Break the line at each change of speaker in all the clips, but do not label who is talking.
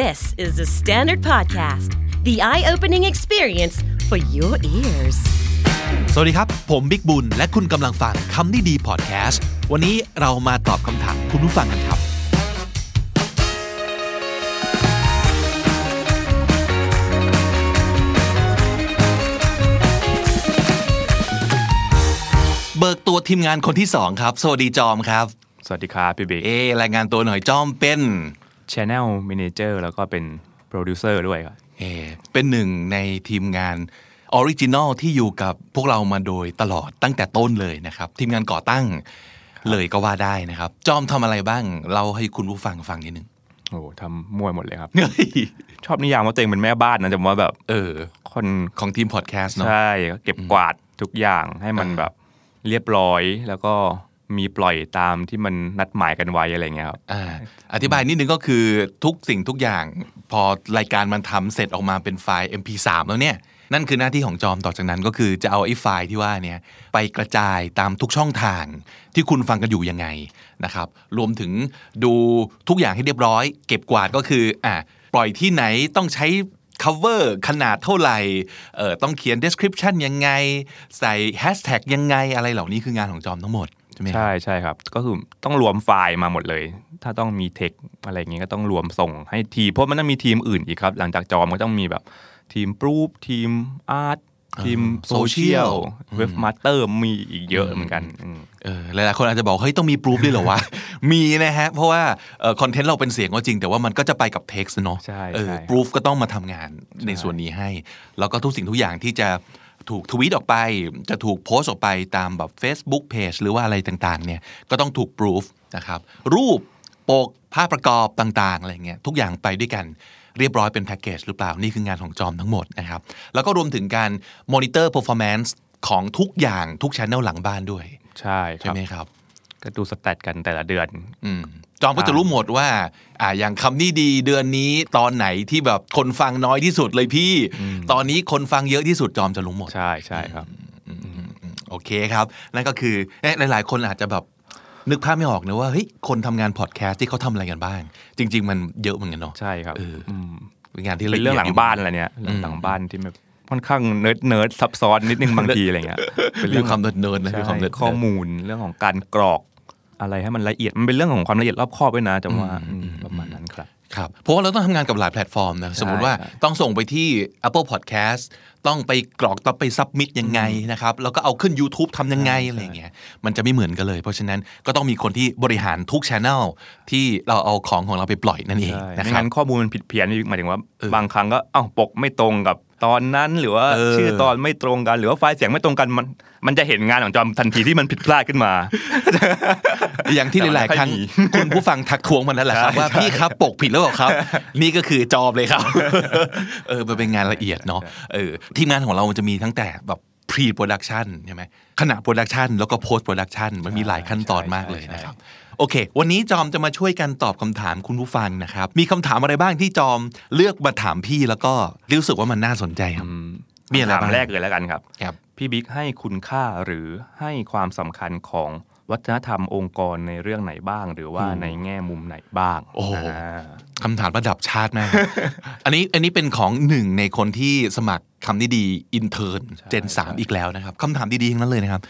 This is the Standard Podcast, the eye opening experience for your ears.
สวัสดีครับ ผมบิ๊กบุญ และคุณกำลังฟังคำนี้ดีพอดแคสต์ วันนี้เรามาตอบคำถามคุณผู้ฟังกันครับ เบิกตัวทีมงานคนที่สองครับ สวัสดีจอมครับ
สวัสดีครับพี่บิ๊ก
เอ้ารายงานตัวหน่อยจอมเป็น
Channel Manager แล้วก็เป็น Producer ด้วยครับ
เออเป็นหนึ่งในทีมงาน original ที่อยู่กับพวกเรามาโดยตลอดตั้งแต่ต้นเลยนะครับ ทีมงานก่อตั้งเลยก็ว่าได้นะครับ จอมทำอะไรบ้าง เล่าให้คุณผู้ฟังฟังนิดนึง
โอ้โหทำมั่วหมดเลยครับ
เฮ้ย
ชอบนิยามว่าตัวเองเป็นแม่บ้านนะแต่ว่าแบบ
เออ
คน
ของทีมพอดแคสต์เนาะ
ใช่เก็บกวาดทุกอย่างให้มันแบบเรียบร้อยแล้วก็ มีปล่อยตามที่มันนัดหมายกันไว้อะไรเงี้ยครับ
ออธิบายนิดนึงก็คือทุกสิ่งทุกอย่าง พอรายการมันทำเสร็จออกมาเป็นไฟล์ MP3 แล้วเนี่ยนั่นคือหน้าที่ของจอมต่อจากนั้นก็คือจะเอาไอ้ไฟล์ที่ว่าเนี่ยไปกระจายตามทุกช่องทางที่คุณฟังกันอยู่ยังไงนะครับ รวมถึงดูทุกอย่างให้เรียบร้อย เก็บกวาดก็คืออะปล่อยที่ไหนต้องใช้ cover ขนาดเท่าไหร่เอ่อต้องเขียน description ยังไง ใส่ hashtag ยังไงอะไรเหล่านี้คืองานของจอมทั้งหมด ใช่ไหมครับ
ใช่ใช่ครับ ก็คือต้องรวมไฟล์มาหมดเลย ถ้าต้องมีเทคอะไรอย่างเงี้ยก็ต้องรวมส่งให้ทีมเพราะมันต้องมีทีมอื่นอีกครับ หลังจากจอมก็ต้องมีแบบทีม proof ทีม art ทีมโซเชียล
social
เว็บมาสเตอร์มีอีกเยอะเหมือนกันอืม
เออหลายๆคนอาจจะบอกเฮ้ยต้องมี proof ด้วยเหรอวะ มีนะฮะ เพราะว่าคอนเทนต์เราเป็นเสียงก็จริง แต่ว่ามันก็จะไปกับ text เนาะ
ใช่
เออ
ใช่
proof ก็ต้องมาทำงานในส่วนนี้ให้ แล้วก็ทุกสิ่งทุกอย่างที่จะ ถูกทวีตออกไป จะถูกโพสต์ออกไปตามแบบ Facebook Page หรือว่าอะไรต่างๆเนี่ยก็ต้องถูก proof นะครับรูปปกภาพประกอบต่างๆอะไรเงี้ยทุกอย่างไปด้วยกันเรียบร้อยเป็นแพ็กเกจหรือเปล่า นี่คืองานของจอมทั้งหมดนะครับ แล้วก็รวมถึงการ monitor performance ของทุกอย่างทุก channel หลังบ้านด้วย
ใช่ค
ใช่
รับ
ไหมครับ
ก็ดูสแตทกันแต่ละเดือน
อืม จอมก็จะรู้หมดว่าอ่าอย่างคำนี้ดีเดือนนี้ตอนไหนที่แบบคนฟังน้อยที่สุดเลยพี่ ตอนนี้คนฟังเยอะที่สุดจอมจะรู้หมด
ใช่ใช่ครับ
โอเคครับนั่นก็คือเอ๊ะหลาย ๆ คนอาจจะแบบนึกภาพไม่ออกนะว่าเฮ้ยคนทำงานพอดแคสต์ที่เขาทำอะไรกันบ้าง จริง ๆ มันเยอะเหมือนกันเนาะ
ใช่ครับ
เอออื
ม
เป็นงานที่
เป็นเรื่องหลังบ้านอะไร
ยด
เนี่ยเรื่องหลังบ้านที่แบบค่อนข้างเนิร์ดเนิร์ดซับซ้อนนิดนึงบางทีอะไรเงี้ยเป็น
มี
เรื่อง
ความเนิร์ดๆนะ
ใช่
มีความเนิร์ดๆ
ข้อมูลเรื่องของการกรอก อะไรให้มันละเอียดมันเป็นเรื่องของความละเอียดรอบคอบด้วยนะจอมว่าอืมประมาณนั้นครับ
ครับเพราะว่าเราต้องทำงานกับหลายแพลตฟอร์มนะสมมุติว่า
ใช่
ต้องส่งไปที่ Apple Podcast ต้องไปกรอกต้องไป submit ยังไงนะครับแล้วก็เอาขึ้น YouTube ทำยังไงอะไรอย่างเงี้ยมันจะไม่เหมือนกันเลย เพราะฉะนั้นก็ต้องมีคนที่บริหารทุกช anel ที่เราเอาของของเราไปปล่อยนั่นเอง
ใช่
นะ
ไม่
ครับ
งั้นข้อมูลมันผิดเพี้ยนหมายถึงว่า บางครั้งก็เอ้าปกไม่ตรงกับ ตอนนั้นหรือว่า
เออ
ชื่อตอนไม่ตรงกัน หรือว่าไฟล์เสียงไม่ตรงกันมัน มันจะเห็นงานของจอมทันทีที่มันผิดพลาดขึ้นมา
อย่างที่หลาย ๆ ครั้ง
ไม่
คุณผู้ฟังทักท้วงมันนั่นแหละครับ
ใช่
ว่าพี่ครับปกผิดแล้วเปล่าครับ นี่ก็คือจอบเลยครับ เออมันเป็นงานละเอียดเนาะเออทีมงานของเรามันจะมีตั้งแต่แบบ pre production ใช่ไหมขณะ production แล้วก็ post production มันมีหลายขั้นตอนมากเลยนะครับ โอเค วันนี้จอมจะมาช่วยกันตอบคำถามคุณผู้ฟังนะครับ มีคำถามอะไรบ้างที่จอมเลือกมาถามพี่แล้วก็รู้สึกว่ามันน่าสนใจครับมีอะไร
ถาม
บ้าง
แรกเลยแล้วกันครับ
ครับ
พี่บิ๊กให้คุณค่าหรือให้ความสำคัญของวัฒนธรรมองค์กรในเรื่องไหนบ้าง หรือว่าในแง่มุมไหนบ้าง
โอ้โหาคำถามระดับชาติมากอันนี้อันนี้เป็นของหนึ่งในคนที่สมัครคำนี้ดี intern gen สามอีกแล้วนะครับคำถามดีๆทั้งนั้นเลยนะครับ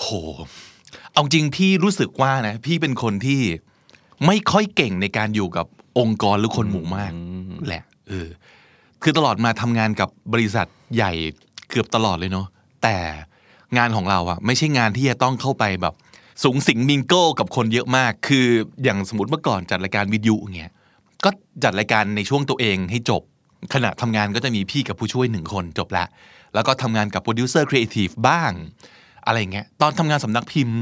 โห เอาจริงพี่รู้สึกว่านะ พี่เป็นคนที่ไม่ค่อยเก่งในการอยู่กับองค์กรหรือคนหมู่มากแหละเออคือตลอดมาทำงานกับบริษัทใหญ่เกือบตลอดเลยเนาะแต่งานของเราอะไม่ใช่งานที่จะต้องเข้าไปแบบ สุงสิง mingle กับคนเยอะมาก คืออย่างสมมติเมื่อก่อนจัดรายการวิทยุอย่างเงี้ยก็จัดรายการในช่วงตัวเองให้จบขณะทำงานก็จะมีพี่กับผู้ช่วยหนึ่งคนจบละแล้วก็ทำงานกับโปรดิวเซอร์ครีเอทีฟบ้าง อะไรอย่างเงี้ยตอนทำงานสำนักพิมพ์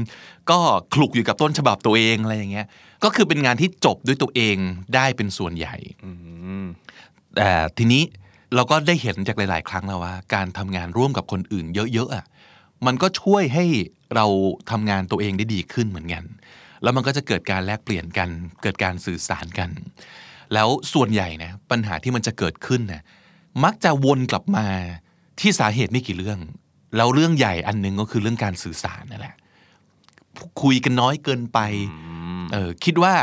ก็คลุกอยู่กับต้นฉบับตัวเองอะไรอย่างเงี้ยก็คือเป็นงานที่จบด้วยตัวเองได้เป็นส่วนใหญ่แต่ทีนี้เราก็ได้เห็นจากหลาย ๆ ครั้งแล้วว่า การทำงานร่วมกับคนอื่น เยอะๆอะมันก็ช่วยให้เราทำงานตัวเองได้ดีขึ้นเหมือนกัน แล้วมันก็จะเกิดการแลกเปลี่ยนกัน เกิดการสื่อสารกัน แล้วส่วนใหญ่นะปัญหาที่มันจะเกิดขึ้นนะมักจะวนกลับมาที่สาเหตุไม่กี่เรื่อง แล้วเรื่องใหญ่อันหนึงก็คือเรื่องการสื่อสารนั่นแหละ คุยกันน้อยเกินไปเออคิดว่า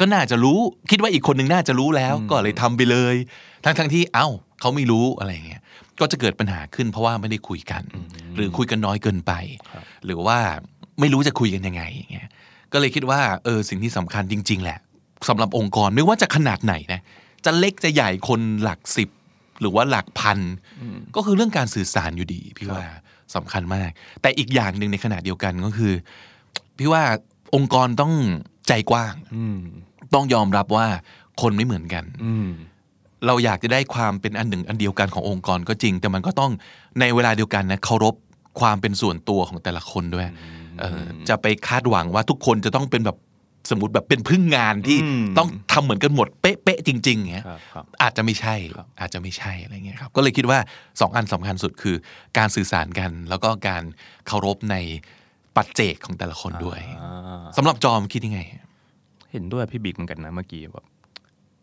ก็น่าจะรู้ คิดว่าอีกคนหนึ่งน่าจะรู้แล้ว ก็เลยทำไปเลย ทั้งทั้งที่เอ้าเขาไม่รู้อะไรอย่างเงี้ยก็จะเกิดปัญหาขึ้นเพราะว่าไม่ได้คุยกัน หรือคุยกันน้อยเกินไป หรือว่าไม่รู้จะคุยกันยังไงอย่างเงี้ยก็เลยคิดว่าเออสิ่งที่สำคัญจริง ๆ แหละสำหรับองค์กรไม่ว่าจะขนาดไหนนะจะเล็กจะใหญ่คนหลักสิบหรือว่าหลักพันก็คือเรื่องการสื่อสารอยู่ดีพี่ว่า สำคัญมาก แต่อีกอย่างหนึ่งในขณะเดียวกันก็คือ พี่ว่าองค์กรต้องใจกว้าง
อืม
ต้องยอมรับว่าคนไม่เหมือนกัน
อืม
เราอยากจะได้ความเป็นอันหนึ่งอันเดียวกันขององค์กรก็จริง แต่มันก็ต้องในเวลาเดียวกันนะเคารพความเป็นส่วนตัวของแต่ละคนด้วยเออจะไปคาดหวังว่าทุกคนจะต้องเป็นแบบ สมมติแบบเป็นพึ่งงานที่
อืม
ต้องทำเหมือนกันหมดเป๊ะๆจริงๆอย่างเงี้ย
ครับครับ
อาจจะไม่ใช่
ครับ
อาจจะไม่ใช่อะไรเงี้ยครับก็เลยคิดว่าสองอันสำคัญสุดคือการสื่อสารกัน แล้วก็การเคารพในปัจเจกของแต่ละคนด้วย
อ่า
สำหรับจอมคิดยังไง
เห็นด้วยพี่บิ๊กเหมือนกันนะเมื่อกี้แบบ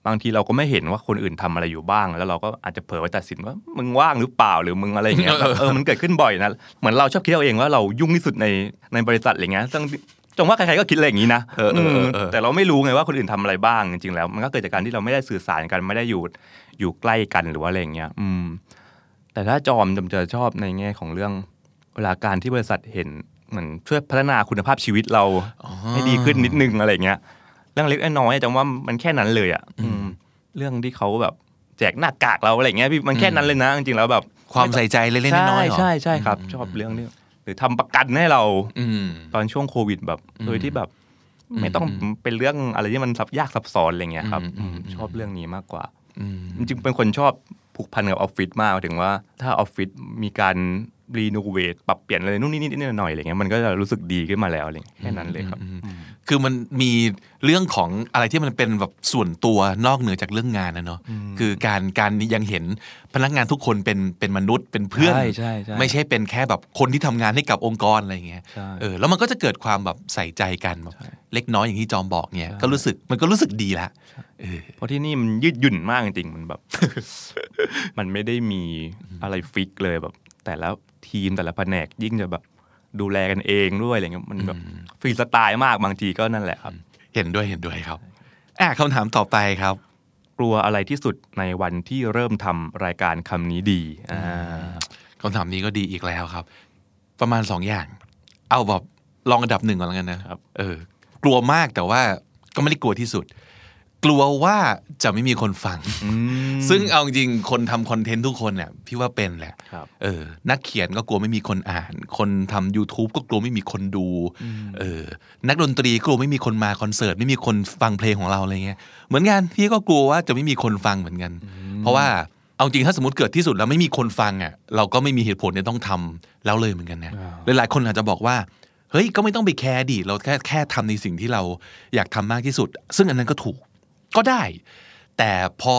บางทีเราก็ไม่เห็นว่าคนอื่นทำอะไรอยู่บ้าง แล้วเราก็อาจจะเผลอไปตัดสินว่ามึงว่างหรือเปล่าหรือมึงอะไรอย่างเงี้ยแบบเออมันเกิดขึ้นบ่อยนะเหมือนเราชอบคิดเอาเองว่าเรายุ่งที่สุดในในบริษัทอะไรเงี้ยซึ่ง จงว่าใครๆก็คิดอะไรอย่างนี้นะ
เออเออเออเออ
แต่เราไม่รู้ไงว่าคนอื่นทำอะไรบ้างจริงๆแล้วมันก็เกิดจากการที่เราไม่ได้สื่อสารกันไม่ได้อยู่อยู่ใกล้กันหรือว่าอะไรอย่างเงี้ย อืม แต่ถ้าจอมจำจะชอบในแง่ของเรื่องเวลาการที่บริษัทเห็นเหมือนช่วยพัฒนาคุณภาพชีวิตเราให้ดีขึ้นนิดนึงอะไรเงี้ยเรื่องเล็กน้อยๆจำว่ามันแค่นั้นเลยอะอืมเรื่องที่เขาแบบแจกหน้ากากเราอะไรเงี้ยพี่มันแค่นั้นเลยนะจริงๆแล้วแบบ
ความใส่ใจเล็กๆน้อยๆเหรอ
ใช่ใช่ใช่ครับ ชอบเรื่องนี้ หรือทำประกันให้เรา
อืม
ตอนช่วงโควิดแบบ โดยที่แบบ ไม่ต้องเป็นเรื่องอะไรที่มันซับยากซับซ้อนอะไรเงี้ยครับ
อืม
อืมชอบเรื่องนี้มากกว่า
อืม
จริงๆเป็นคนชอบผูกพันกับออฟฟิศมากถึงว่า ถ้าออฟฟิศมีการ รีโนเวทปรับเปลี่ยนอะไรนู่นนี่นิดๆหน่อยๆอะไรเงี้ยมันก็จะรู้สึกดีขึ้นมาแล้วอะไรเงี้ยแค่นั้นเลยครับ
คือมันมีเรื่องของอะไรที่มันเป็นแบบส่วนตัวนอกเหนือจากเรื่องงานนะเนาะคือการการยังเห็นพนักงานทุกคนเป็นเป็นมนุษย์เป็นเพื่อน
ใช่ใช่ใช่
ไม่ใช่เป็นแค่แบบคนที่ทำงานให้กับองค์กรอะไรอย่างเงี้ย
ใช่
เออแล้วมันก็จะเกิดความแบบใส่ใจกันแบบเล็กน้อยอย่างที่จอมบอกเนี่ยก็รู้สึกมันก็รู้สึกดีละเออ
เพราะที่นี่มันยืดหยุ่นมากจริงๆมันแบบ มันไม่ได้มีอะไรฟิกเลยแบบ แต่ละ ทีมแต่ละแผนกยิ่งจะแบบดูแลกันเองด้วยอะไรเงี้ยมันแบบฟรีสไตล์มากบางทีก็นั่นแหละครับ
เห็นด้วยเห็นด้วยครับอะคำถามต่อไปครับ
กลัวอะไรที่สุดในวันที่เริ่มทำรายการคำนี้ดีอ่า
คำถามนี้ก็ดีอีกแล้วครับ ประมาณสองอย่าง เอาแบบลองอันดับหนึ่งก่อนแล้วกันนะครับ เออ กลัวมากแต่ว่าก็ไม่ได้กลัวที่สุด กลัวว่าจะไม่มีคนฟัง ซึ่งเอาจริงๆคนทำคอนเทนต์ทุกคนเนี่ยพี่ว่าเป็นแหละ
ครับ
เออ นักเขียนก็กลัวไม่มีคนอ่าน คนทำ YouTube ก็กลัวไม่มีคนดู เออ นักดนตรีกลัวไม่มีคนมาคอนเสิร์ตไม่มีคนฟังเพลงของเราอะไรเงี้ย เหมือนกันพี่ก็กลัวว่าจะไม่มีคนฟังเหมือนกัน เพราะว่าเอาจริงถ้าสมมติเกิดที่สุดแล้วไม่มีคนฟังอะเราก็ไม่มีเหตุผลที่ต้องทำแล้วเลยเหมือนกันนะหลายๆคนอาจจะบอกว่าเฮ้ยก็ไม่ต้องไปแคร์ดิเราแค่แค่ทำในสิ่งที่เราอยากทำมากที่สุด ซึ่งอันนั้นก็ถูก ก็ได้ แต่พอ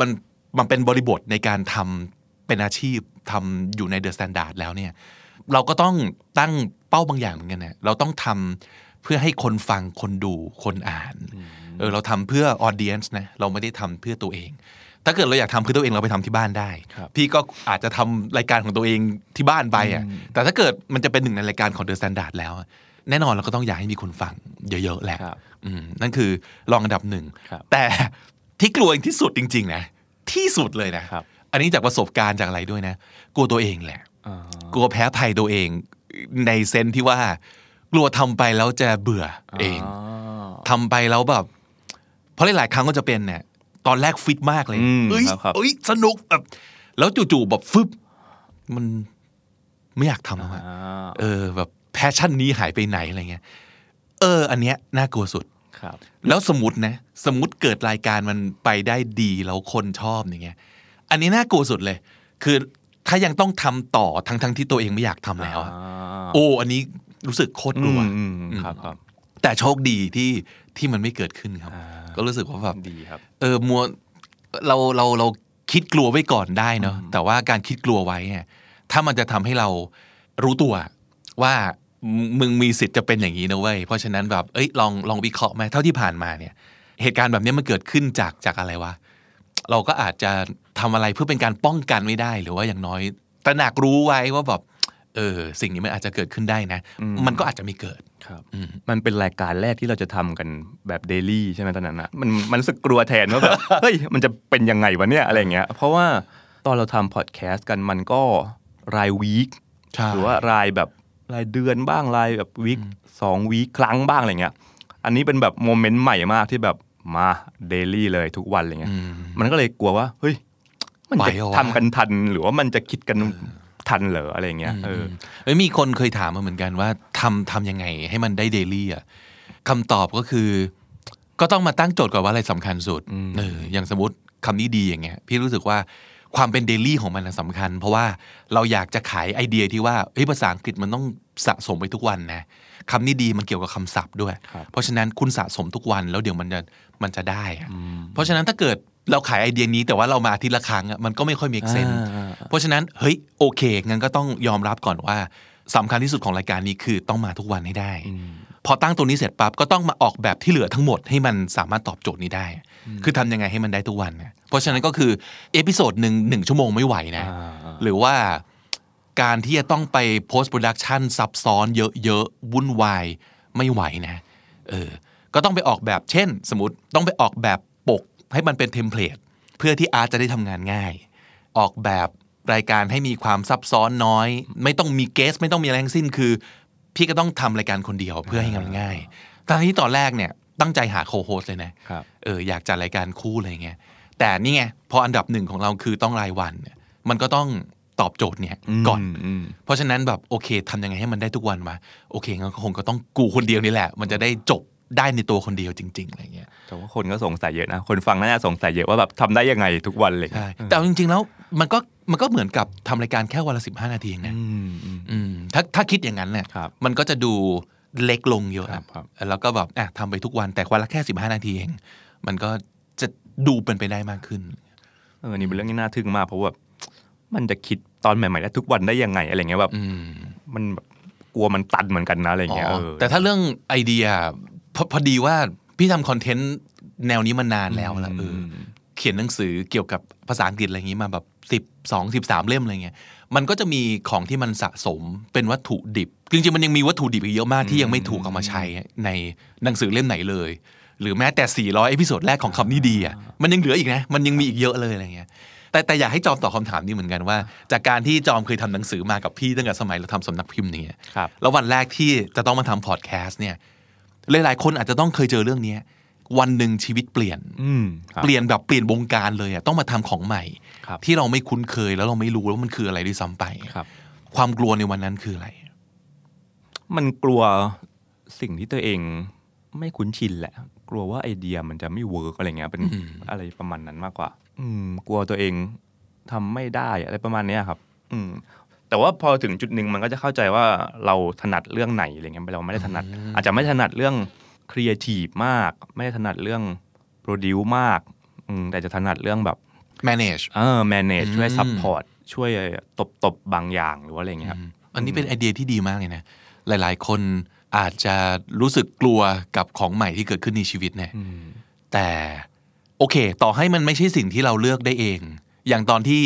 มันมันเป็นบริบทในการทำเป็นอาชีพทำอยู่ในเดอะสแตนดาร์ดแล้วเนี่ยเราก็ต้องตั้งเป้าบางอย่างเหมือนกันนะเราต้องทำเพื่อให้คนฟังคนดูคนอ่านเออเราทำเพื่อ audience นะเราไม่ได้ทำเพื่อตัวเอง ถ้าเกิดเราอยากทำเพื่อตัวเองเราไปทำที่บ้านได้
ครับ
พี่ก็อาจจะทำรายการของตัวเองที่บ้านไปอะแต่ถ้าเกิดมันจะเป็นหนึ่งในรายการของเดอะสแตนดาร์ดแล้วอะแน่นอนเราก็ต้องอยากให้มีคนฟังเยอะๆแหละ
ครับ
อืม นั่นคือรองอันดับหนึ่ง
ครับ
แต่ที่กลัวที่สุดจริง ๆ นะ ที่สุดเลยนะ
ครับ
อันนี้จากประสบการณ์จากอะไรด้วยนะ กลัวตัวเองแหละ
อ่า
กลัวแพ้ภัยตัวเองใน sense ที่ว่า กลัวทำไปแล้วจะเบื่อเองทำไปแล้วแบบ เพราะหลายๆครั้งก็จะเป็นเนี่ย ตอนแรกฟิตมากเลย
อืม
เอ้ย
ครับครับ
เอ้ยสนุกแบบ แล้วจู่ๆแบบฟึบมันไม่อยากทำแล้วอะ
อ่า
เออแบบ passion นี้หายไปไหนอะไรเงี้ย เออ อันเนี้ยน่ากลัวสุด
ครับ
แล้วสมมตินะ สมมติเกิดรายการมันไปได้ดีแล้วคนชอบอย่างเงี้ย อันนี้น่ากลัวสุดเลย คือถ้ายังต้องทำต่อทั้งทั้งที่ตัวเองไม่อยากทำแล้วอะโอ้ อันนี้รู้สึกโคตรกลัว
อืมอืมครับครับ
แต่โชคดีที่ที่มันไม่เกิดขึ้นครับ ก็รู้สึกว่าแบบ
ดีครับ
เออมัวเราเราเราคิดกลัวไว้ก่อนได้เนาะแต่ว่าการคิดกลัวไว้เนี่ยถ้ามันจะทำให้เรารู้ตัวว่า มึงมึงมีสิทธิ์จะเป็นอย่างนี้นะเว้ยเพราะฉะนั้นแบบเอ้ยลองลองวิเคราะห์ไหมเท่าที่ผ่านมาเนี่ย เหตุการณ์แบบนี้มันเกิดขึ้นจากจากอะไรวะเราก็อาจจะทำอะไรเพื่อเป็นการป้องกันไม่ได้หรือว่าอย่างน้อยตระหนักรู้ไว้ว่าแบบเออสิ่งนี้มันอาจจะเกิดขึ้นได้นะ มันก็อาจจะไม่เกิด
ครับมันเป็นรายการแรกที่เราจะทำกันแบบเดลี่ใช่ไหมตอนนั้นนะมันมันรู้สึกกลัวแทนว่าแบบเฮ้ยมันจะเป็นยังไงวะเนี่ยอะไรเงี้ย เพราะว่าตอนเราทำพอดแคสต์กันมันก็รายวีค
ใช่
หรือว่ารายแบบ รายเดือนบ้างรายแบบวีคสองวีคครั้งบ้างอะไรเงี้ย อันนี้เป็นแบบ moment ใหม่มากที่แบบมา daily เลยทุกวันอะไรเงี้ย มันก็เลยกลัวว่า เฮ้ย มันจะ
ไหวเหรอวะ
ทำกันทันหรือว่ามันจะคิดกันทันเหรออะไรเงี้ยเออ
เอ้ยมีคนเคยถามมาเหมือนกันว่าทำทำยังไงให้มันได้ daily อะคำตอบก็คือ ก็ต้องมาตั้งโจทย์ก่อนว่าอะไรสำคัญสุดเอออย่างสมมติคำนี้ดีอย่างเงี้ย พี่รู้สึกว่า ความเป็น daily ของมันนะสำคัญ เพราะว่าเราอยากจะขายไอเดียที่ว่าเฮ้ยภาษาอังกฤษมันต้องสะสมไปทุกวันนะคำนี้ดีมันเกี่ยวกับคำศัพท์ด้วย
ครับ
เพราะฉะนั้นคุณสะสมทุกวันแล้วเดี๋ยวมันจะมันจะได้อะเพราะฉะนั้นถ้าเกิดเราขายไอเดียนี้แต่ว่าเรามาอาทีละครั้งอะมันก็ไม่ค่อย make sense
อ่า
เพราะฉะนั้นเฮ้ยโอเคงั้นก็ต้องยอมรับก่อนว่าสำคัญที่สุดของรายการนี้คือต้องมาทุกวันให้ได้ พอตั้งตัวนี้เสร็จปั๊บก็ต้องมาออกแบบที่เหลือทั้งหมดให้มันสามารถตอบโจทย์นี้ได้ คือทำยังไงให้มันได้ทุกวันนะเพราะฉะนั้นก็คือ episode หนึ่งหนึ่งชั่วโมงไม่ไหวนะ
อ่า
หรือว่าการที่จะต้องไป post production ซับซ้อนเยอะๆวุ่นวายไม่ไหวนะเออก็ต้องไปออกแบบเช่น สมมติต้องไปออกแบบปกให้มันเป็น template เพื่อที่อาร์ตจะได้ทำงานง่าย ออกแบบรายการให้มีความซับซ้อนน้อย ไม่ต้องมี guest ไม่ต้องมีอะไรทั้งสิ้นคือ พี่ก็ต้องทำรายการคนเดียวเพื่อให้งานง่ายทั้งที่ตอนแรกเนี่ยตั้งใจหา co-host เลยนะ
ครับ
เอออยากจัดรายการคู่อะไรเงี้ยแต่นี่ไงพออันดับหนึ่งของเราคือต้องรายวันเนี่ยมันก็ต้องตอบโจทย์เนี่ยก่อน
ม
เพราะฉะนั้นแบบโอเคทำยังไงให้มันได้ทุกวันมาโอเคงั้นก็คงก็ต้องกูคนเดียวนี่แหละ มันจะได้จบ ได้ในตัวคนเดียวจริงๆอะไรเงี้ย
แต่ว่าคนก็สงสัยเยอะนะ คนฟังน่าจะสงสัยเยอะว่าแบบทำได้ยังไงทุกวันเลย
ใช่แต่เอาจริงๆแล้วมันก็มันก็เหมือนกับทำรายการแค่วันละสิบห้านาทีเองนะ
อืมอืม
อืมถ้าถ้าคิดอย่างนั้นเนี่ย
ครับ
มันก็จะดูเล็กลงเยอะ
ครับครับ
แล้วก็แบบอะทำไปทุกวันแต่วันละแค่สิบห้านาทีเองมันก็จะดูเป็นไปได้มากขึ้น
เออนี่เป็นเรื่องที่น่าทึ่งมากเพราะว่าแบบมันจะคิดตอนใหม่ๆได้ทุกวันได้ยังไงอะไรเงี้ยแบบ
อืม
มันแบบกลัวมันตันเหมือนกันนะอะไรเงี้ย
อ๋อ
เออ
แต่ถ้าเรื่องไอเดีย พอพอดีว่าพี่ทำคอนเทนต์แนวนี้มานานแล้วละเอออเขียนหนังสือเกี่ยวกับภาษาอังกฤษอะไรอย่างนี้มาแบบสิบสองสิบสามเล่มอะไรเงี้ยมันก็จะมีของที่มันสะสมเป็นวัตถุดิบ จริงๆ มันยังมีวัตถุดิบอีกเยอะมากที่ยังไม่ถูกเอามาใช้ในหนังสือเล่มไหนเลย หรือแม้แต่ 400 episode แรกของคำนี้ดีอะมันยังเหลืออีกนะ มันยังมีอีกเยอะเลยอะไรเงี้ยแต่แต่อยากให้จอมตอบคำถามนี้เหมือนกันว่า จากการที่จอมเคยทำหนังสือมากับพี่ตั้งแต่สมัยเราทำสำนักพิมพ์เนี่ย
ครับ
แล้ววันแรกที่จะต้องมาทำพอดแคสต์เนี่ย หลายๆ คนอาจจะต้องเคยเจอเรื่องเนี้ยวันหนึ่งชีวิตเปลี่ยน
อืมครับ
เปลี่ยนแบบเปลี่ยนวงการเลยอะต้องมาทำของใหม่
ครับ
ที่เราไม่คุ้นเคยแล้วเราไม่รู้ว่ามันคืออะไรด้วยซ้ำไป
ครับ
ความกลัวในวันนั้นคืออะไร
มันกลัวสิ่งที่ตัวเองไม่คุ้นชินแหละ กลัวว่าไอเดียมันจะไม่ work อะไรเงี้ยเป็นอะไรประมาณนั้นมากกว่า อืม กลัวตัวเองทำไม่ได้อะไรประมาณเนี้ยครับ อืม แต่ว่าพอถึงจุดหนึ่งมันก็จะเข้าใจว่าเราถนัดเรื่องไหนอะไรเงี้ยเราไม่ได้ถนัด อาจจะไม่ถนัดเรื่องครีเอทีฟมาก ไม่ได้ถนัดเรื่อง produce มากอืมแต่จะถนัดเรื่องแบบ
manage
เออ manage ช่วย
อืม
support ช่วยตบตบๆบางอย่างหรือว่าอะไรเงี้ยครับ
อันนี้เป็นไอเดียที่ดีมากเลยนะ หลาย ๆ คนอาจจะรู้สึกกลัวกับของใหม่ที่เกิดขึ้นในชีวิตเนี่ยแต่โอเค ต่อให้มันไม่ใช่สิ่งที่เราเลือกได้เอง อย่างตอนที่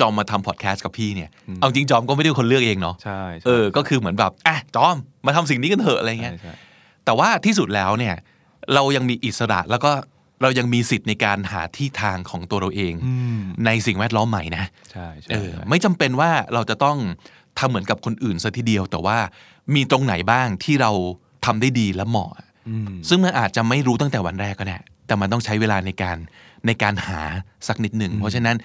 จอมมาทำพอดแคสต์กับพี่เนี่ย เอาจริงจอมก็ไม่ได้เป็นคนเลือกเองเนาะ
ใช่ใช่
เออก็คือเหมือนแบบอะจอมมาทำสิ่งนี้กันเถอะอะไรเงี้ย
ใช่ใช่
แต่ว่าที่สุดแล้วเนี่ย เรายังมีอิสระแล้วก็เรายังมีสิทธิ์ในการหาที่ทางของตัวเราเอง ในสิ่งแวดล้อมใหม่นะ
ใช่ใช่
เออไม่จำเป็นว่าเราจะต้องทำเหมือนกับคนอื่นซะทีเดียว แต่ว่ามีตรงไหนบ้างที่เราทำได้ดีและเหมาะซึ่งมันอาจจะไม่รู้ตั้งแต่วันแรกก็ได้แต่มันต้องใช้เวลาในการในการหาสักนิดหนึ่ง เพราะฉะนั้น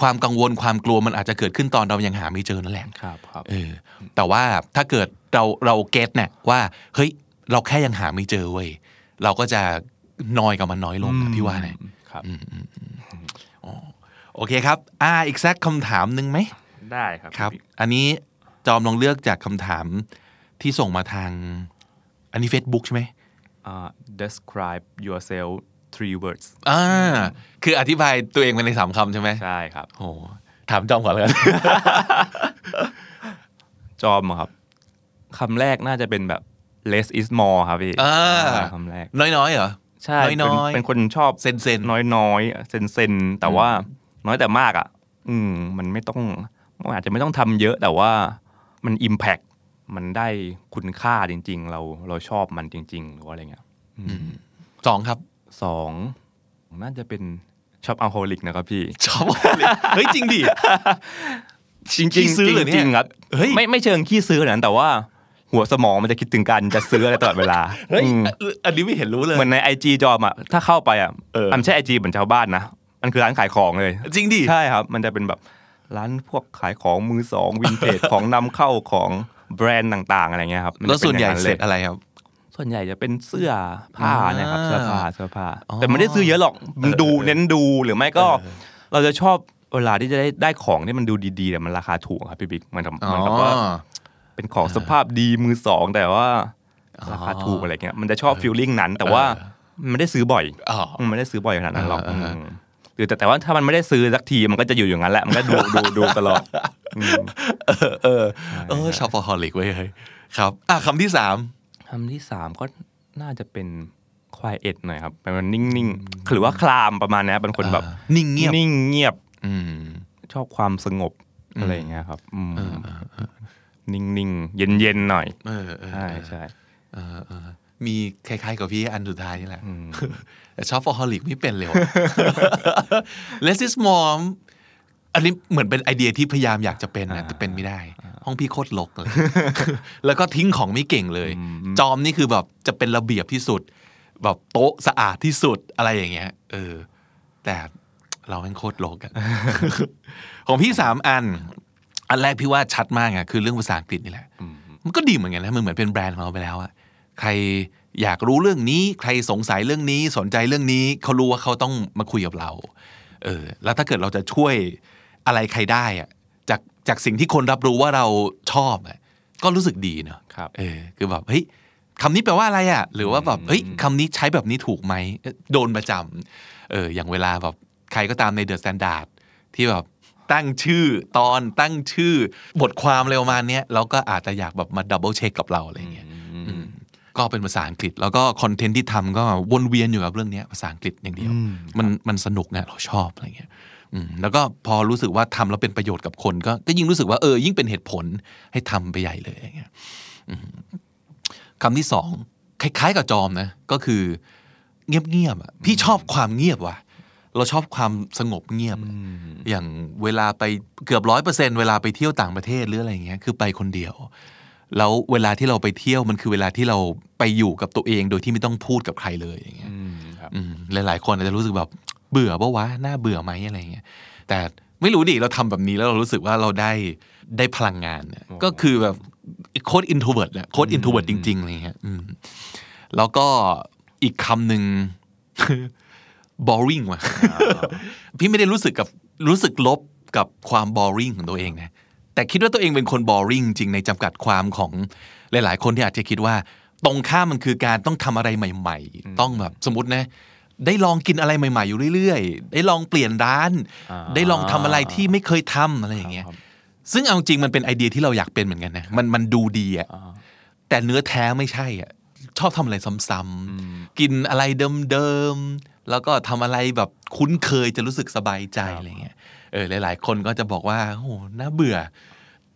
ความกังวลความกลัวมันอาจจะเกิดขึ้นตอนเรายังหาไม่เจอนั่นแหละ
ครับครับ
เออแต่ว่าถ้าเกิดเราเราเก็ตเนี่ยว่าเฮ้ยเราแค่ยังหาไม่เจอเว้ยเราก็จะนอยกับมันน้อยลงนะพี่ว่าเนี่ย
ครับ
โอเคครับ อ่าอีกสักคำถามหนึ่งไหม
ได้ครับ
ครับ อันนี้จอมลองเลือกจากคำถามที่ส่งมาทาง อันนี้ Facebook ใช่ไหม
อ่า describe yourself three words
อ่าคืออธิบายตัวเองเป็นในสามคำใช่ไหม
ใช่ครับ
โอ้ถามจอมก่อนเลย
จอมอะครับคำแรกน่าจะเป็นแบบ less is more ครับพี่
อ่า
อ่าคำแรก
น้อยๆเหรอ
ใช่
น้อยๆ
เป็นเป็นคนชอบ
เซนเซน
น้อยน้อยๆเซนเซนๆแต่ว่าน้อยแต่มากอะ อืม มันไม่ต้องมันอาจจะไม่ต้องทำเยอะแต่ว่ามัน impact มันได้คุณค่าจริง ๆ เราเราชอบมันจริง ๆ หรือว่าอะไรเงี้ย
สองครับ
สองน่าจะเป็นชอบอัลโคฮอลิกนะครับพี่
ชอบเฮ้ยจริงดิ
จริงๆ
ขี้ซื้อเหรอเนี่ย
จริงๆครับ
เฮ้ย
ไม่ไม่เชิงขี้ซื้อขนาดนั้นแต่ว่า หัวสมองมันจะคิดถึงการจะซื้ออะไรตลอดเวลา
เฮ้ย
อืม
อันนี้ไม่เห็นรู้เลย
เหมือนในไอจีจอมอะถ้าเข้าไปอะ
เออ
มันไม่ใช่ไอจีเหมือนชาวบ้านนะมันคือร้านขายของเลย
จริงดิ
ใช่ครับ มันจะเป็นแบบร้านพวกขายของมือสองวินเทจของนำเข้าของแบรนด์ต่าง ๆ อะไรเงี้ยครับมั
แล้ว
จะเป็
ส่วนใหญ่
อย่าง
เสร็จอะไรครับ
ส่วนใหญ่จะเป็นเสื้อผ้า
อ่า
นะครับเสื้อผ้าเสื้อผ้า
อ๋อ
แต่ไม่ได้ซื้อเยอะหรอกมันดู
เออ
เน้นดูหรือไม่ก็
เออ
เราจะชอบเวลาที่จะได้ได้ของที่มันดูดีๆแต่มันราคาถูกครับพี่บิ๊กมันทำ
อ๋อ
มันแบบว่าเป็นของสภาพดีมือสองแต่ว่าราคาถูกอะไรเงี้ยมันจะชอบฟีลลิ่งนั้น แต่ว่ามันไม่ได้ซื้อบ่อย
อ๋อ
มันไม่ได้ซื้อบ่อยขนาดนั้นหรอก
เออเออ
มหรือแต่แต่ว่าถ้ามันไม่ได้ซื้อสักทีมันก็จะอยู่อย่างนั้นแหละมันก็ดูดูดูตลอดอืม
เออเออเออชอบฟอฮอลิกเว้ยเฮ้ยครับอะคำที่สาม
คำที่สามก็น่าจะเป็นควายเอ็ดหน่อยครับเป็นนิ่งๆหรือว่าคลามประมาณเนี้ยเป็นคนแบบ
นิ่งเงียบ
นิ่งเงียบ
อืม
ชอบความสงบอะไรอย่างเงี้ยครับอืมนิ่งๆ เย็นๆหน่อย
เออเออ
ใช่ใช่
เออเออมีคล้ายๆกับพี่อันสุดท้ายนี่แหละ
อืม
แต่ชอบฟอฮอลิกไม่เป็นเลยเลสซิสมอมอันนี้เหมือนเป็นไอเดียที่พยายามอยากจะเป็นนะแต่เป็นไม่ได้ ห้องพี่โคตรลกเลย แล้วก็ทิ้งของไม่เก่งเลย จอมนี่คือแบบจะเป็นระเบียบที่สุด แบบโต๊ะสะอาดที่สุดอะไรอย่างเงี้ย เออ แต่เราแม่งโคตรลกอะของพี่สามอัน อันแรกพี่ว่าชัดมากอะคือเรื่องภาษาอังกฤษนี่แหละ มันก็ดีเหมือนกันนะ มันเหมือนเป็นแบรนด์ของเราไปแล้วอะใครอยากรู้เรื่องนี้ ใครสงสัยเรื่องนี้ สนใจเรื่องนี้ เขารู้ว่าเขาต้องมาคุยกับเรา เออ แล้วถ้าเกิดเราจะช่วยอะไรใครได้อะ จากจากสิ่งที่คนรับรู้ว่าเราชอบอะก็รู้สึกดีเนอะ
ครับ
เออคือแบบเฮ้ยคำนี้แปลว่าอะไรอะหรือว่าแบบเฮ้ยคำนี้ใช้แบบนี้ถูกไหมเอ๊ะโดนประจำเอออย่างเวลาแบบใครก็ตามใน THE STANDARD ที่แบบตั้งชื่อตอนตั้งชื่อบทความอะไรประมาณเนี้ยแล้วก็อาจจะอยากแบบมา double check กับเราอะไรเงี้ยอืมก็เป็นภาษาอังกฤษ แล้วก็ content ที่ทำก็วนเวียนอยู่กับเรื่องเนี้ยภาษาอังกฤษอย่างเดียว มันมันสนุกนะเราชอบอะไรเงี้ยอืม แล้วก็พอรู้สึกว่าทำแล้วเป็นประโยชน์กับคนก็ก็ยิ่งรู้สึกว่าเออยิ่งเป็นเหตุผลให้ทำไปใหญ่เลยอย่างเงี้ยอืมคำที่สองคล้ายๆกับจอมนะ ก็คือ เงียบๆอะพี่ชอบความเงียบว่ะเราชอบความสงบเงียบ อย่างเวลาไปเกือบร้อยเปอร์เซ็นเวลาไปเที่ยวต่างประเทศหรืออะไรอย่างเงี้ยคือไปคนเดียว แล้วเวลาที่เราไปเที่ยวมันคือเวลาที่เราไปอยู่กับตัวเองโดยที่ไม่ต้องพูดกับใครเลยอย่างเงี้ย
อืมครับ
อืมหลายๆคนอาจจะรู้สึกแบบ เบื่อปะวะน่าเบื่อไหมอะไรเงี้ยแต่ไม่รู้ดิเราทำแบบนี้แล้วเรารู้สึกว่าเราได้ได้พลังงานเนี่ยก็คือแบบโคตร introvert เนี่ยโคตร introvert จริงๆอะไรเงี้ยอืมแล้วก็อีกคำหนึ่ง boring ว่ะพี่ไม่ได้รู้สึกกับรู้สึกลบกับความ boring ของตัวเองนะแต่คิดว่าตัวเองเป็นคน boring จริงในจำกัดความของหลาย ๆ คนที่อาจจะคิดว่า ตรงข้ามมันคือการต้องทำอะไรใหม่ ๆ ต้องแบบสมมตินะ ได้ลองกินอะไรใหม่ๆอยู่เรื่อยๆ ได้ลองเปลี่ยนร้าน
อ่า
ได้ลองทำอะไรที่ไม่เคยทำอะไรอย่างเงี้ยซึ่งเอาจริงมันเป็นไอเดียที่เราอยากเป็นเหมือนกันนะมันมันดูดีอะแต่เนื้อแท้ไม่ใช่อะชอบทำอะไรซ้ำๆกินอะไรเดิมๆ แล้วก็ทำอะไรแบบคุ้นเคยจะรู้สึกสบายใจอะไรเงี้ยเออหลาย ๆ คนก็จะบอกว่าโอ้โหน่าเบื่อ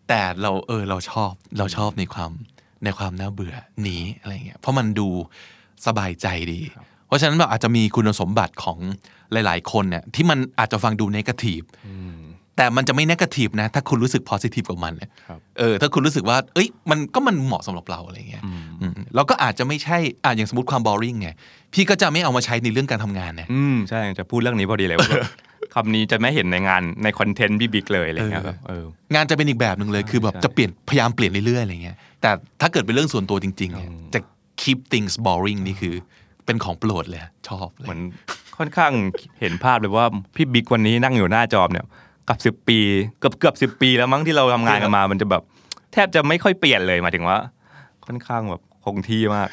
แต่เราเออเราชอบเราชอบในความในความน่าเบื่อนี้อะไรเงี้ยเพราะมันดูสบายใจดี เพราะฉะนั้นแบบอาจจะมีคุณสมบัติของหลาย ๆ คนเนี่ยที่มันอาจจะฟังดูเนกาทีฟแต่มันจะไม่นกาทีฟนะ ถ้าคุณรู้สึก positive กับมันเนี่ย
ครับ
เออถ้าคุณรู้สึกว่า เอ้ยมันก็มันเหมาะสำหรับเราอะไรเงี้ยอืมเราก็อาจจะไม่ใช่อ่าอย่างสมมติความ boring ไงพี่ก็จะไม่เอามาใช้ในเรื่องการทำงานนะ
อืมใช่จะพูดเรื่องนี้พอดีเลยว่าแบบคำนี้จะไม่เห็นในงานในคอนเทนต์พี่บิ๊กเลยอะไรเงี้ยครับเออ
งานจะเป็นอีกแบบหนึ่งเลยคือแบบ
ใช่
จะเปลี่ยนพยายามเปลี่ยนเรื่อยๆอะไรเงี้ยแต่ถ้าเกิดเป็นเรื่องส่วนตัวจริงๆเนี่ยจะ keep things boring นี่คือ เป็นของโปรดเลยชอบเลย
เหมือนค่อนข้างเห็นภาพเลยว่าพี่บิ๊กวันนี้นั่งอยู่หน้าจอมเนี่ยกับสิบปีเกือบเกือบสิบปีแล้วมั้งที่เราทำงานกันมา มันจะแบบ แทบจะไม่ค่อยเปลี่ยนเลยหมายถึงว่า ค่อนข้างแบบคงที่มาก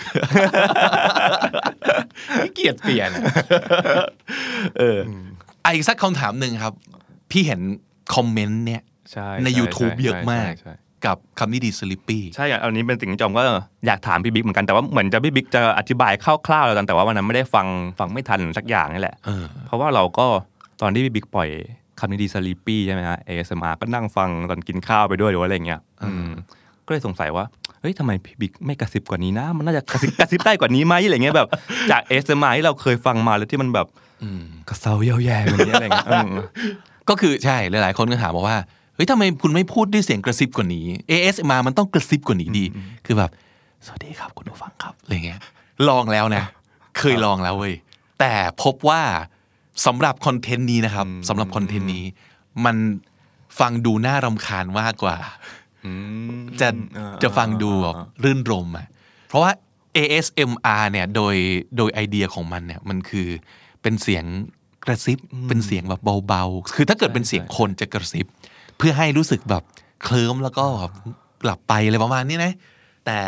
ไม่เกลียดเปลี่ยนอะเอออะอีกสักคำถามหนึ่งครับ พี่เห็นคอมเมนต์เนี่ย
ใช่
ใน
ช่
YouTube
ใช่
เยอะมาก
ใช่ใช่
กับคำนี้ดีสลิปปี้
ใช่อะอันนี้เป็นสิ่งที่จอมก็อยากถามพี่บิ๊กเหมือนกันแต่ว่าเหมือนจะพี่บิ๊กจะอธิบายคร่าวๆแล้วกันแต่ว่าวันนั้นไม่ได้ฟังฟังไม่ทันสักอย่างนี่แหละ
เออ
เพราะว่าเราก็ตอนที่พี่บิ๊กปล่อยคำนี้ดี sleepy ใช่ไหมฮะ ASMR ก็นั่งฟังตอนกินข้าวไปด้วยหรือว่าอะไรเงี้ยอืมก็เลยสงสัยว่าเฮ้ยทำไมพี่บิ๊กไม่กระซิบกว่านี้นะ มันน่าจะกระซิบกระซิบได้กว่านี้ไหมอะไรเงี้ยแบบ จาก ASMR ที่เราเคยฟังมาแล้วที่มันแบบกระเซาเยาแย่แบบนี้อะไรเงี้ยอืม
ก็คือใช่หลายๆคนก็ถามมาว่า เฮ้ยทำไมคุณไม่พูดด้วยเสียงกระซิบกว่านี้ ASMR มันต้องกระซิบกว่านี้ดิ คือแบบ สวัสดีครับคุณผู้ฟังครับอะไรเงี้ยลองแล้วนะ เคยลองแล้วเว้ยแต่พบว่าสำหรับคอนเทนต์นี้นะครับสำหรับคอนเทนต์นี้ มันฟังดูน่ารำคาญมากกว่าจะจะฟังดูแบบรื่นรมอะเพราะว่า ASMR เนี่ยโดยโดยไอเดียของมันเนี่ยมันคือเป็นเสียงกระซิบเป็นเสียงแบบเบาๆ คือถ้าเกิดเป็นเสียงคนจะกระซิบ เพื่อให้รู้สึกแบบเคลิ้มแล้วก็แบบหลับไปอะไรประมาณนี้นะ แต่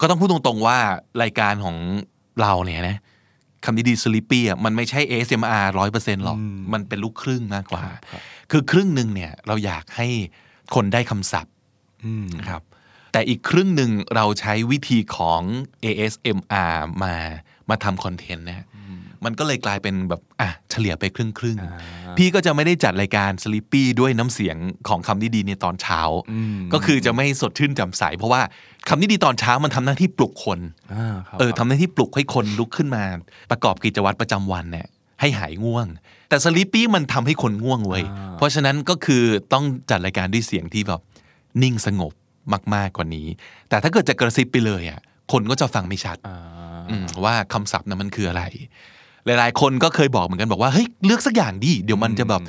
ก็ต้องพูดตรงๆว่ารายการของเราเนี่ยนะคำนี้ดีสลิปปี้อะมันไม่ใช่ ASMR ร้อยเปอร์เซ็นต์หรอก มันเป็นลูกครึ่งมากกว่า คือครึ่งหนึ่งเนี่ยเราอยากให้คนได้คำศัพท์นะครับ แต่อีกครึ่งหนึ่งเราใช้วิธีของ ASMR มามาทำคอนเทนต์นะ มันก็เลยกลายเป็นแบบอะเฉลี่ยไปครึ่งครึ่งๆพี่ก็จะไม่ได้จัดรายการ Sleepy ด้วยน้ำเสียงของคำนี้ดีในตอนเช้า ก็คือจะไม่สดชื่นแจ่มใส เพราะว่าคำนี้ดีตอนเช้ามันทำหน้าที่ปลุกคน
อ่าครับ
เออทำหน้าที่ปลุกให้คนลุกขึ้นมา ประกอบกิจวัตรประจำวันเนี่ยให้หายง่วง แต่สลิปปี้มันทำให้คนง่วงเว้ยเพราะฉะนั้นก็คือต้องจัดรายการด้วยเสียงที่แบบนิ่งสงบมาก ๆกว่านี้ แต่ถ้าเกิดจะกระซิบไปเลยอะคนก็จะฟังไม่ชัด
อ่า
อืมว่าคำศัพท์นั้นมันคืออะไร หลายๆ คนก็เคยบอกเหมือนกันบอกว่าเฮ้ยเลือกสักอย่างดิเดี๋ยวมันจะแบบ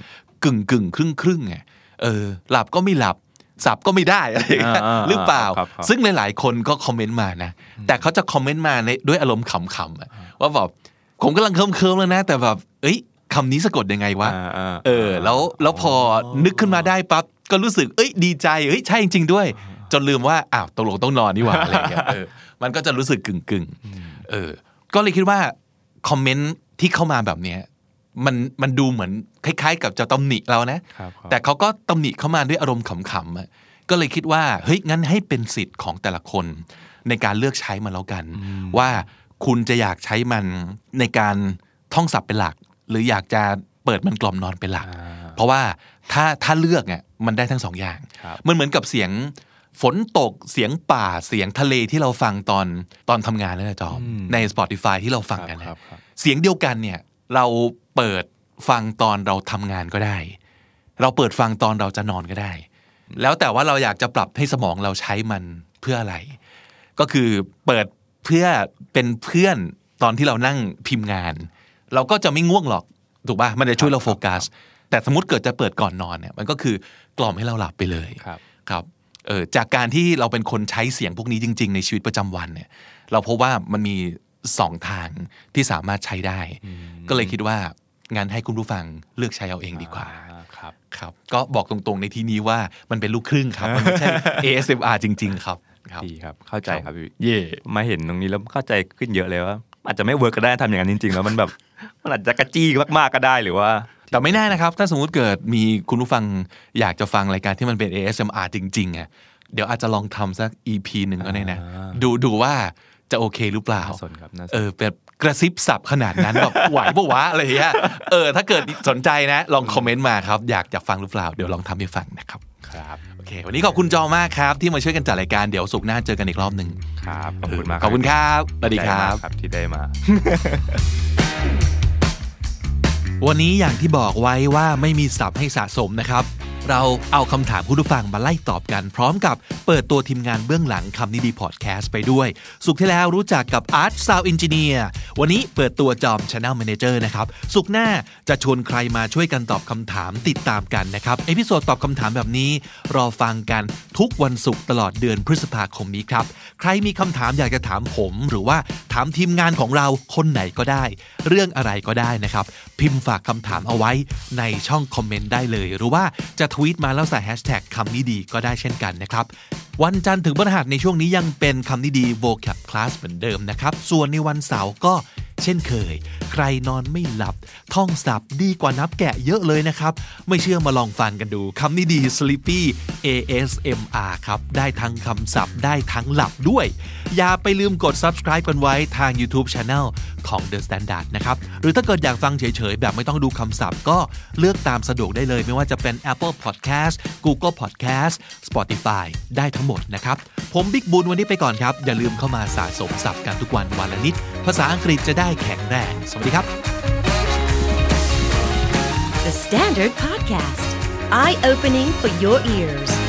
กึ่งกึ่งครึ่งครึ่งๆไงเออหลับก็ไม่หลับสับก็ไม่ได้อะไรอย่างเงี้ย
อ่า
หรือเปล่า
ครับครับ
ซึ่งหลาย ๆ คนก็คอมเมนต์มานะ แต่เขาจะคอมเมนต์มาในด้วยอารมณ์ขำๆอะว่าแบบผมกำลังเคิมเคิมๆแล้วนะ แต่แบบเอ้ยคำนี้สะกดยังไงวะ
อ่าอ่า
เออ แล้วแล้วพอนึกขึ้นมาได้ปั๊บก็รู้สึก เอ้ยดีใจเฮ้ยใช่จริง ๆ ด้วย จนลืมว่าอ้าวตกลงต้องนอนนี่หว่าอะไรอย่างเงี้ยเออมันก็จะรู้สึกกึ่งๆเออก็เลยคิดว่าคอมเมนต์ ที่เข้ามาแบบเนี้ยมันมันดูเหมือนคล้าย ๆ กับจะตำหนิเรานะ
ครับครับ
แต่เขาก็ตำหนิเข้ามาด้วยอารมณ์ขำๆอะก็เลยคิดว่าเฮ้ยงั้นให้เป็นสิทธิ์ของแต่ละคน ในการเลือกใช้มันแล้วกัน ว่าคุณจะอยากใช้มันในการท่องศัพท์เป็นหลัก หรืออยากจะเปิดมันกล่อมนอนเป็นหลัก เพราะว่าถ้าถ้าเลือกเนี่ยมันได้ทั้งสองอย่าง
ครับ
มันเหมือนกับเสียง ฝนตกเสียงป่าเสียงทะเลที่เราฟังตอนตอนทำงานนั่นแหละจอม ใน Spotify ที่เราฟังกัน
ค
นะ
รับครับ
เสียงเดียวกันเนี่ยเราเปิดฟังตอนเราทำงานก็ได้ เราเปิดฟังตอนเราจะนอนก็ได้ แล้วแต่ว่าเราอยากจะปรับให้สมองเราใช้มันเพื่ออะไร ก็คือเปิดเพื่อเป็นเพื่อนตอนที่เรานั่งพิมพ์งาน เราก็จะไม่ง่วงหรอกถูกป่ะมันจะช่วยเราโฟกัส แต่สมมติเกิดจะเปิดก่อนนอนเนี่ยมันก็คือกล่อมให้เราหลับไปเลย
ครับ
ครับ เออจากการที่เราเป็นคนใช้เสียงพวกนี้จริง ๆ ในชีวิตประจำวันเนี่ย เราพบว่ามันมีสองทางที่สามารถใช้ได้ ก็เลยคิดว่างั้นให้คุณผู้ฟังเลือกใช้เอาเองดีกว่า
อ่ครับ
ครับ ก็บอกตรงๆในที่นี้ว่ามันเป็นลูกครึ่งครับ มันไม่ใช่ ASMR จริงๆครับครับ
ดีครับเข้าใจครับพี่
เย่
มาเห็นตรงนี้แล้วเข้าใจขึ้นเยอะเลยว่า อาจจะไม่เวิร์กก็ได้ทำอย่างนั้นจริง ๆ แล้วมันแบบมันอาจจะกระจี้มากๆก็ได้หรือว่า
แต่ไม่แน่นะครับ ถ้าสมมุติเกิดมีคุณผู้ฟังอยากจะฟังรายการที่มันเป็น ASMR จริงๆอะเดี๋ยวอาจจะลองทำสัก EP หนึ่งก็ได้นะ
อ่า
ดูดูว่าจะโอเคหรือเปล่า
น่าสนครับน่าสน
เออแบบกระซิบสับขนาดนั้นแบบไหวปะวะอะไรอย่างเงี้ยเออ ถ้าเกิดสนใจนะ ลองคอมเมนต์มาครับ อยากจะฟังหรือเปล่า เดี๋ยวลองทำให้ฟังนะครับ
ครับ
โอเค วันนี้ขอบคุณจอมากครับ ที่มาช่วยกันจัดรายการเดี๋ยวสุกร์หน้าเจอกันอีกรอบหนึ่ง
ครับขอบคุณมาก
ขอบคุณครับสวัสดีครั
ใจ
บ
มากครับที่ได้มา
วันนี้อย่างที่บอกไว้ว่าไม่มีศัพท์ให้สะสมนะครับ เราเอาคำถามผู้ฟังมาไล่ตอบกัน พร้อมกับเปิดตัวทีมงานเบื้องหลังคำนี้ดีพอดแคสต์ไปด้วย ศุกร์ที่แล้วรู้จักกับ Art Sound Engineer วันนี้เปิดตัวจอม Channel Manager นะครับ ศุกร์หน้าจะชวนใครมาช่วยกันตอบคำถามติดตามกันนะครับ episode ตอบคำถามแบบนี้ รอฟังกันทุกวันศุกร์ตลอดเดือนพฤษภาคมนี้ครับใครมีคำถามอยากจะถามผม หรือว่าถามทีมงานของเราคนไหนก็ได้ เรื่องอะไรก็ได้นะครับพิมพ์ฝากคำถามเอาไว้ในช่องคอมเมนต์ได้เลย หรือว่าจะทวีตมาแล้วใส่แฮชแท็กคำนี้ดีก็ได้เช่นกันนะครับ วันจันทร์ถึงพฤหัสในช่วงนี้ยังเป็นคำนี้ดี vocab class เหมือนเดิมนะครับ ส่วนในวันเสาร์ก็เช่นเคย ใครนอนไม่หลับ ท่องศัพท์ดีกว่านับแกะเยอะเลยนะครับ ไม่เชื่อมาลองฟังกันดูคำนี้ดี sleepy ASMR ครับ ได้ทั้งคำศัพท์ได้ทั้งหลับด้วยอย่าไปลืมกด subscribe กันไว้ทาง YouTube Channel ของ The Standard นะครับ หรือถ้าเกิดอยากฟังเฉยๆ แบบไม่ต้องดูคำศัพท์ ก็เลือกตามสะดวกได้เลย ไม่ว่าจะเป็น Apple Podcast Google Podcast Spotify ได้ทั้งหมดนะครับ ผมบิ๊กบุญวันนี้ไปก่อนครับ อย่าลืมเข้ามาสะสมศัพท์กันทุกวันวันละนิด ภาษาอังกฤษจะได้แข็งแรง สวัสดีครับ
The Standard Podcast, eye opening for your ears.